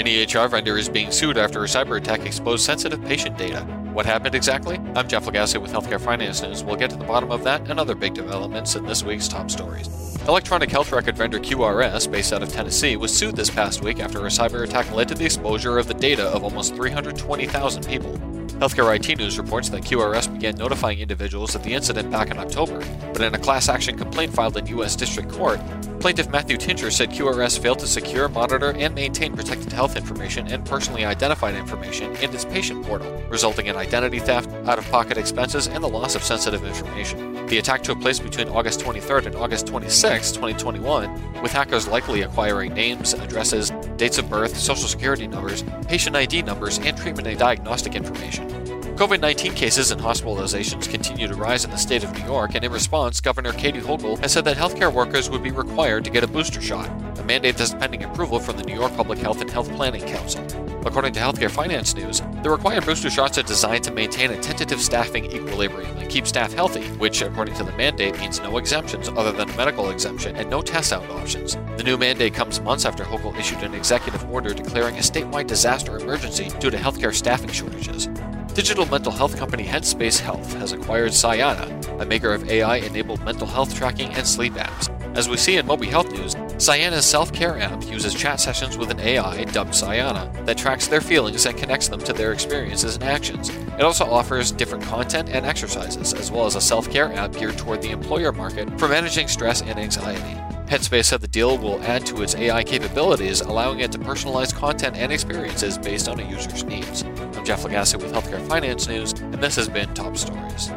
An EHR vendor is being sued after a cyber attack exposed sensitive patient data. What happened exactly? I'm Jeff Lagasse with Healthcare Finance News. We'll get to the bottom of that and other big developments in this week's top stories. Electronic health record vendor QRS, based out of Tennessee, was sued this past week after a cyber attack led to the exposure of the data of almost 320,000 people. Healthcare IT News reports that QRS began notifying individuals of the incident back in October, but in a class action complaint filed in U.S. District Court, plaintiff Matthew Tincher said QRS failed to secure, monitor, and maintain protected health information and personally identified information in its patient portal, resulting in identity theft, out of pocket expenses, and the loss of sensitive information. The attack took place between August 23rd and August 26, 2021, with hackers likely acquiring names, addresses, dates of birth, social security numbers, patient ID numbers, and treatment and diagnostic information. COVID 19 cases and hospitalizations continue to rise in the state of New York, and in response, Governor Kathy Hochul has said that healthcare workers would be required to get a booster shot, a mandate that is pending approval from the New York Public Health and Health Planning Council. According to Healthcare Finance News, the required booster shots are designed to maintain a tentative staffing equilibrium and keep staff healthy, which, according to the mandate, means no exemptions other than a medical exemption and no test out options. The new mandate comes months after Hochul issued an executive order declaring a statewide disaster emergency due to healthcare staffing shortages. Digital mental health company Headspace Health has acquired Sayana, a maker of AI enabled mental health tracking and sleep apps. As we see in Moby Health News, Sayana's self care app uses chat sessions with an AI dubbed Sayana that tracks their feelings and connects them to their experiences and actions. It also offers different content and exercises, as well as a self care app geared toward the employer market for managing stress and anxiety. Headspace said the deal will add to its AI capabilities, allowing it to personalize content and experiences based on a user's needs. I'm Jeff Lagasse with Healthcare Finance News, and this has been Top Stories.